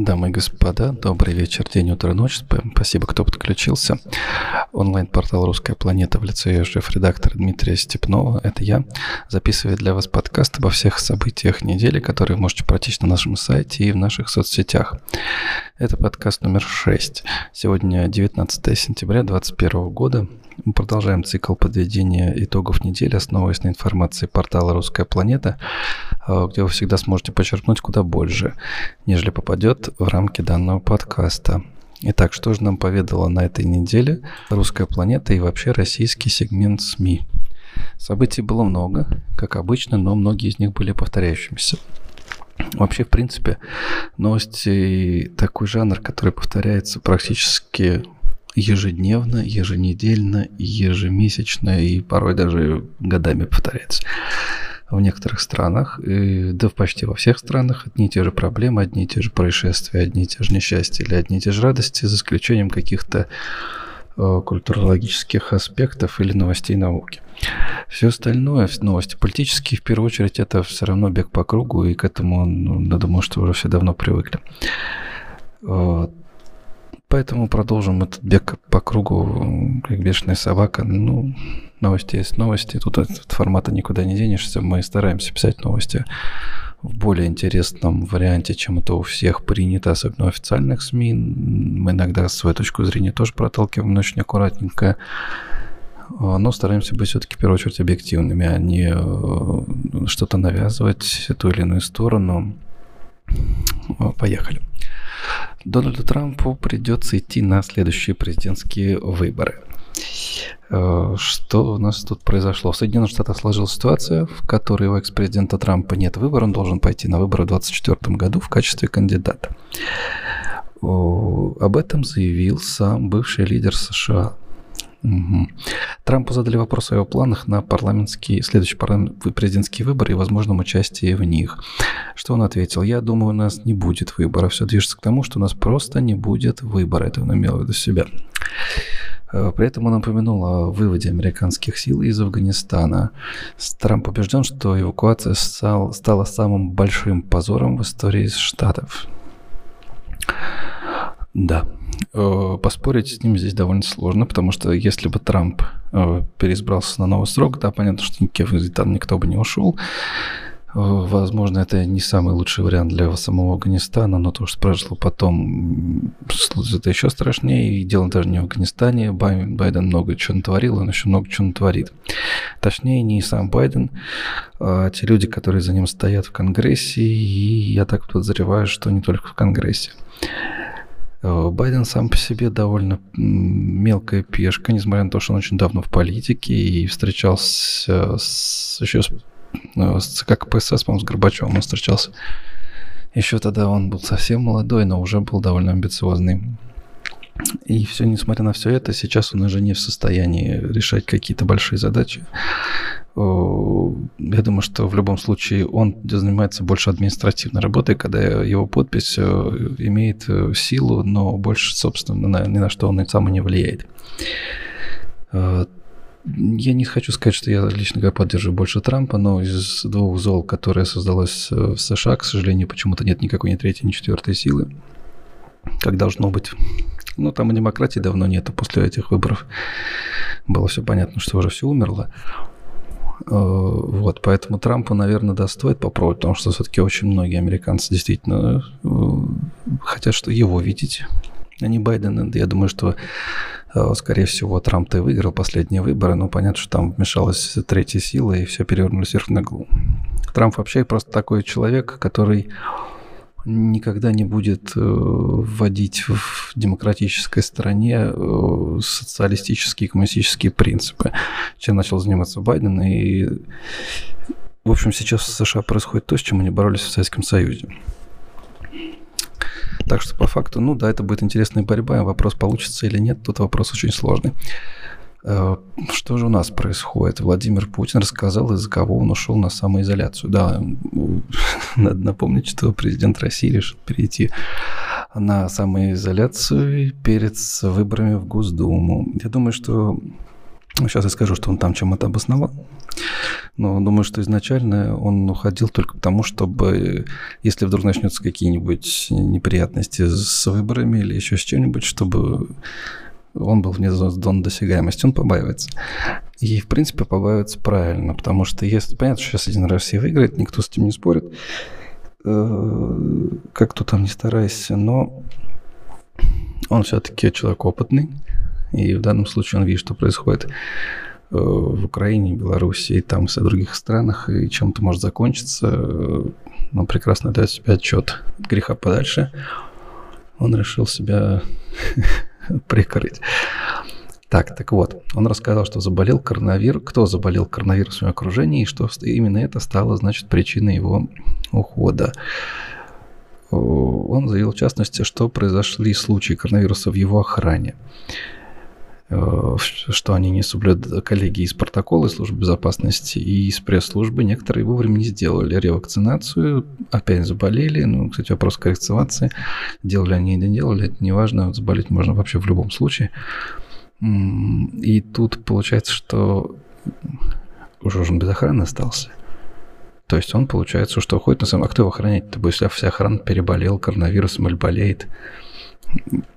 Дамы и господа, добрый вечер, день, утро, ночь. Спасибо, кто подключился. Онлайн-портал «Русская планета» в лице ее шеф-редактора Дмитрия Степнова, это я, записывает для вас подкаст обо всех событиях недели, которые вы можете прочесть на нашем сайте и в наших соцсетях. Это подкаст номер 6. Сегодня 19 сентября 2021 года. Мы продолжаем цикл подведения итогов недели, основываясь на информации портала «Русская планета», а, где вы всегда сможете подчеркнуть куда больше, нежели попадет в рамки данного подкаста. Итак, что же нам поведала на этой неделе «Русская планета» и вообще российский сегмент СМИ? Событий было много, как обычно, но многие из них были повторяющимися. Вообще, в принципе, новости такой жанр, который повторяется практически ежедневно, еженедельно, ежемесячно и порой даже годами повторяется. В некоторых странах, и, да в почти во всех странах одни и те же проблемы, одни и те же происшествия, одни и те же несчастья или одни и те же радости, за исключением каких-то э, культурологических аспектов или новостей науки. Все остальное, новости политические, в первую очередь, это все равно бег по кругу, и к этому, ну, я думаю, что уже все давно привыкли. Вот. Поэтому продолжим этот бег по кругу, как бешеная собака. Ну, новости есть новости. Тут от формата никуда не денешься. Мы стараемся писать новости в более интересном варианте, чем это у всех принято, особенно у официальных СМИ. Мы иногда свою точку зрения тоже проталкиваем, но очень аккуратненько. Но стараемся быть все-таки в первую очередь объективными, а не э, что-то навязывать ту или иную сторону. Поехали. Дональду Трампу придется идти на следующие президентские выборы. Э, что у нас тут произошло? В Соединенных Штатах сложилась ситуация, в которой у экс-президента Трампа нет выбора, он должен пойти на выборы в 2024 году в качестве кандидата. Об этом заявил сам бывший лидер США Угу. Трампу задали вопрос о его планах на парламентские, следующие парламент, президентские выборы и возможном участии в них. Что он ответил? Я думаю, у нас не будет выбора. Все движется к тому, что у нас просто не будет выбора. Это он имел в виду себя. Э, при этом он упомянул о выводе американских сил из Афганистана. Трамп убежден, что эвакуация стал, стала самым большим позором в истории Штатов. Да, Э, поспорить с ним здесь довольно сложно, потому что если бы Трамп э, переизбрался на новый срок, да, понятно, что там никто бы не ушел. Э, возможно, это не самый лучший вариант для самого Афганистана, но то, что произошло потом, это еще страшнее. И дело даже не в Афганистане. Байден много чего натворил, он еще много чего натворит. Точнее, не сам Байден, а те люди, которые за ним стоят в Конгрессе, и я так подозреваю, что не только в Конгрессе. Э, Байден сам по себе довольно мелкая пешка, несмотря на то, что он очень давно в политике и встречался с, еще с, э, с ЦК КПСС, по-моему, с Горбачевым он встречался. Еще тогда он был совсем молодой, но уже был довольно амбициозный. И все, несмотря на все это, сейчас он уже не в состоянии решать какие-то большие задачи. Я думаю, что в любом случае он занимается больше административной работой, когда его подпись э, имеет э, силу, но больше, собственно, ни на что он сам не влияет. Э, я не хочу сказать, что я лично поддерживаю больше Трампа, но из двух зол, которые создалось в США, к сожалению, почему-то нет никакой ни третьей, ни четвертой силы, как должно быть. Ну, там и демократии давно нету после этих выборов. Было все понятно, что уже все умерло. Э, вот, поэтому Трампу, наверное, да, стоит попробовать, потому что все-таки очень многие американцы действительно э, хотят что его видеть, а не Байдена. Я думаю, что, э, скорее всего, Трамп-то и выиграл последние выборы, но понятно, что там вмешалась третья сила, и все перевернулось вверх на. Трамп вообще просто такой человек, который никогда не будет э, вводить в демократической стране э, социалистические и коммунистические принципы, чем начал заниматься Байден. И, в общем, сейчас в США происходит то, с чем они боролись в Советском Союзе. Так что по факту, ну да, это будет интересная борьба. Вопрос, получится или нет, тут вопрос очень сложный. Э, что же у нас происходит? Владимир Путин рассказал, из-за кого он ушел на самоизоляцию. Да, надо напомнить, что президент России решил перейти на самоизоляцию перед выборами в Госдуму. Я думаю, что Ну, сейчас я скажу, что он там чем это обосновал. Но думаю, что изначально он уходил только потому, чтобы, если вдруг начнутся какие-нибудь неприятности с выборами или еще с чем-нибудь, чтобы он был вне зоны досягаемости, он побаивается. И, в принципе, побаивается правильно, потому что если, понятно, что сейчас один Россия выиграет, никто с этим не спорит, э, как тут там не старайся, но он все-таки человек опытный, и в данном случае он видит, что происходит э, в Украине, Беларуси и там и других странах, и чем это может закончиться, он прекрасно дает себе отчет. От греха подальше он решил себя прикрыть. Так, так вот, он рассказал, что заболел коронавирус, кто заболел коронавирусом в окружении, и что именно это стало, значит, причиной его ухода. Он заявил, в частности, что произошли случаи коронавируса в его охране. Э, что они не соблюдают коллеги из протокола службы безопасности и из пресс-службы. Некоторые вовремя не сделали ревакцинацию, опять заболели. Ну, кстати, вопрос коррекции. Делали они или не делали, это не. Заболеть можно вообще в любом случае. И тут получается, что уже он без охраны остался. То есть он, получается, что уходит на самом... А кто его охраняет? То есть вся охрана переболел коронавирусом или болеет.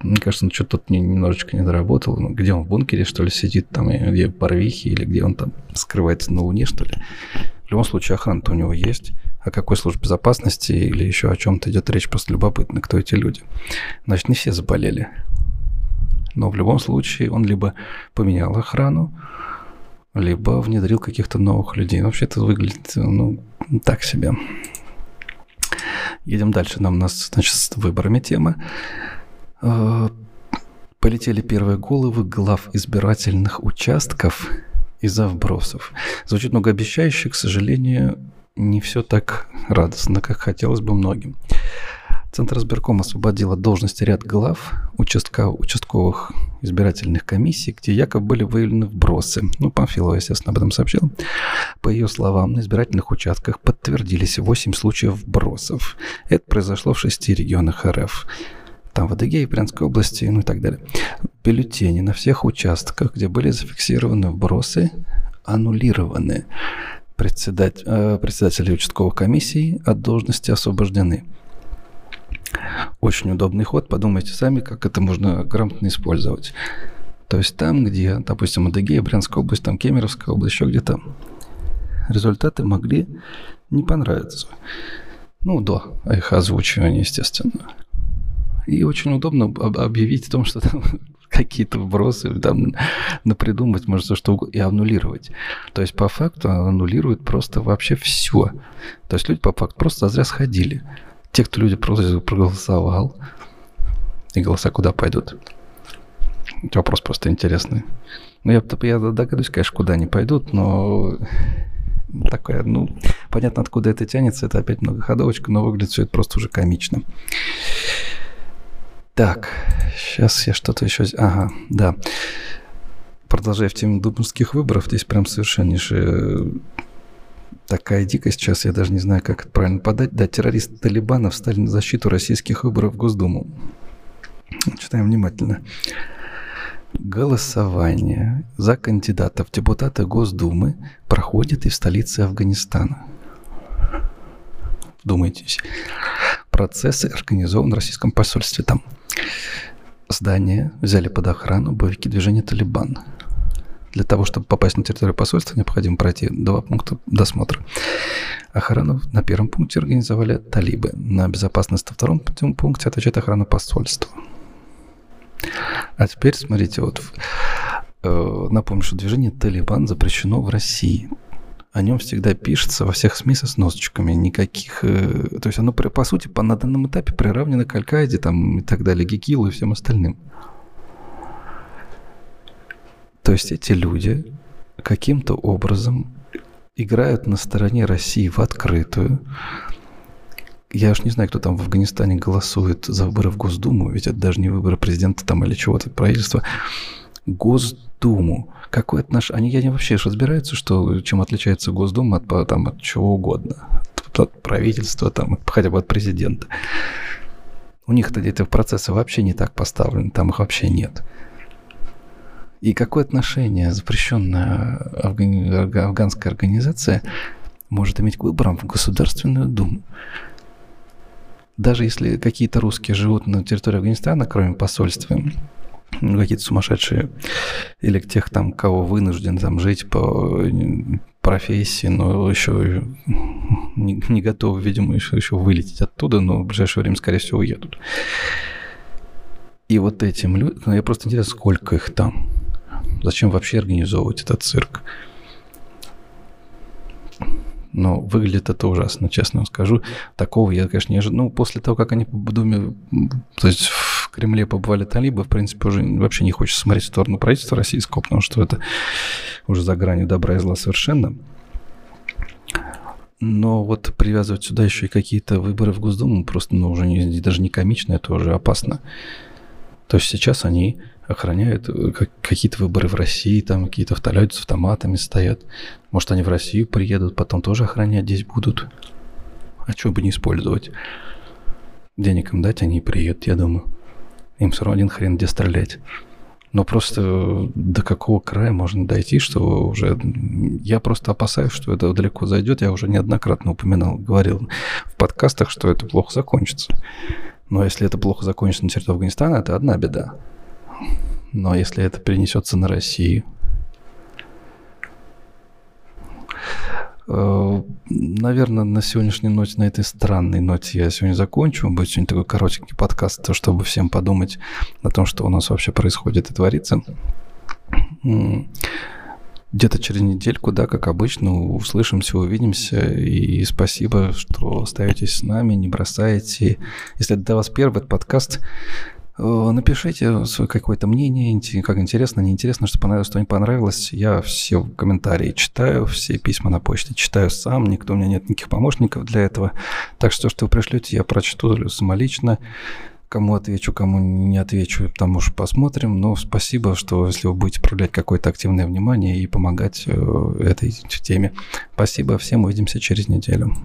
Мне кажется, он что-то тут немножечко не доработал. Ну, где он в бункере, что ли, сидит там, где Барвихи, или где он там скрывается на Луне, что ли. В любом случае, охрана-то у него есть. О какой службе безопасности или еще о чем-то идет речь, просто любопытно, кто эти люди. Значит, не все заболели. Но в любом случае он либо поменял охрану, либо внедрил каких-то новых людей. Вообще это выглядит, ну, так себе. Едем дальше. Нам у нас, значит, с выборами тема. А, полетели первые головы глав избирательных участков из-за вбросов. Звучит многообещающе, к сожалению, не все так радостно, как хотелось бы многим. Центр избирком освободил от должности ряд глав участка, участковых избирательных комиссий, где якобы были выявлены вбросы. Ну, Памфилова, естественно, об этом сообщил. По ее словам, на избирательных участках подтвердились 8 случаев вбросов. Это произошло в шести регионах РФ там в Адыгее, Брянской области, ну и так далее. Бюллетени на всех участках, где были зафиксированы вбросы, аннулированы. Председатель, э, председатели участковых комиссий от должности освобождены. Очень удобный ход. Подумайте сами, как это можно грамотно использовать. То есть там, где, допустим, Адыгея, Брянская область, там Кемеровская область, еще где-то, результаты могли не понравиться. Ну, до их озвучивания, естественно. И очень удобно объявить о том, что там какие-то вбросы, там напридумывать все что угодно, и аннулировать. То есть по факту аннулирует просто вообще все. То есть люди по факту просто зря сходили. Те, кто люди просто проголосовал, и голоса куда пойдут? Вопрос просто интересный. Ну, я, я догадываюсь, конечно, куда они пойдут, но такая, ну, понятно, откуда это тянется, это опять многоходовочка, но выглядит все это просто уже комично. Так, сейчас я что-то еще... Ага, да. Продолжая в теме дубинских выборов, здесь прям совершеннейшая такая дикость, сейчас я даже не знаю, как это правильно подать. Да, террористы Талибана встали на защиту российских выборов в Госдуму. Читаем внимательно. Голосование за кандидатов в депутаты Госдумы проходит и в столице Афганистана. Вдумайтесь. Процессы организованы в российском посольстве там. Здание взяли под охрану боевики движения «Талибан». Для того, чтобы попасть на территорию посольства, необходимо пройти два пункта досмотра. Охрану на первом пункте организовали талибы. На безопасность на втором пункте отвечает охрана посольства. А теперь смотрите, вот э, напомню, что движение «Талибан» запрещено в России о нем всегда пишется во всех СМИ со сносочками, никаких... Э, то есть оно, по сути, по, на данном этапе приравнено к Аль-Каиде там, и так далее, Гекилу и всем остальным. То есть эти люди каким-то образом играют на стороне России в открытую. Я уж не знаю, кто там в Афганистане голосует за выборы в Госдуму, ведь это даже не выборы президента там или чего-то, правительства. Госдуму. Какое отношение? Они, они вообще разбираются, что, чем отличается Госдума от, там, от чего угодно. От, от правительства, там, хотя бы от президента. У них эти процессы вообще не так поставлены, там их вообще нет. И какое отношение запрещенная афганская организация может иметь к выборам в Государственную Думу? Даже если какие-то русские живут на территории Афганистана, кроме посольства, ну, какие-то сумасшедшие, или тех там, кого вынужден там жить по профессии, но еще не, не готовы, видимо, еще, еще вылететь оттуда, но в ближайшее время, скорее всего, уедут. И вот этим людям, ну, я просто интересно, сколько их там? Зачем вообще организовывать этот цирк? Но выглядит это ужасно, честно вам скажу. Такого я, конечно, не ожидал. Ну, после того, как они в Думе, то есть в Кремле побывали талибы, в принципе, уже вообще не хочется смотреть в сторону правительства российского, потому что это уже за гранью добра и зла совершенно. Но вот привязывать сюда еще и какие-то выборы в Госдуму просто ну, уже не, даже не комично, это уже опасно. То есть сейчас они охраняют э, какие-то выборы в России, там какие-то люди с автоматами стоят. Может, они в Россию приедут, потом тоже охранять здесь будут. А что бы не использовать? Денег им дать, они приедут, я думаю. Им все равно один хрен где стрелять. Но просто э, до какого края можно дойти, что уже... Я просто опасаюсь, что это далеко зайдет. Я уже неоднократно упоминал, говорил в подкастах, что это плохо закончится. Но если это плохо закончится на территории Афганистана, это одна беда. Но если это перенесется на Россию, Наверное, на сегодняшней ноте, на этой странной ноте я сегодня закончу. Будет сегодня такой коротенький подкаст, чтобы всем подумать о том, что у нас вообще происходит и творится. Где-то через недельку, да, как обычно, услышимся, увидимся. И спасибо, что остаетесь с нами, не бросаете. Если это для вас первый подкаст, Э, напишите свое какое-то мнение, как интересно, неинтересно, что понравилось, что не понравилось. Я все комментарии читаю, все письма на почте читаю сам, никто у меня нет никаких помощников для этого. Так что, что вы пришлете, я прочту самолично. Кому отвечу, кому не отвечу, там уж посмотрим. Но спасибо, что если вы будете проявлять какое-то активное внимание и помогать э, этой теме. Спасибо всем, увидимся через неделю.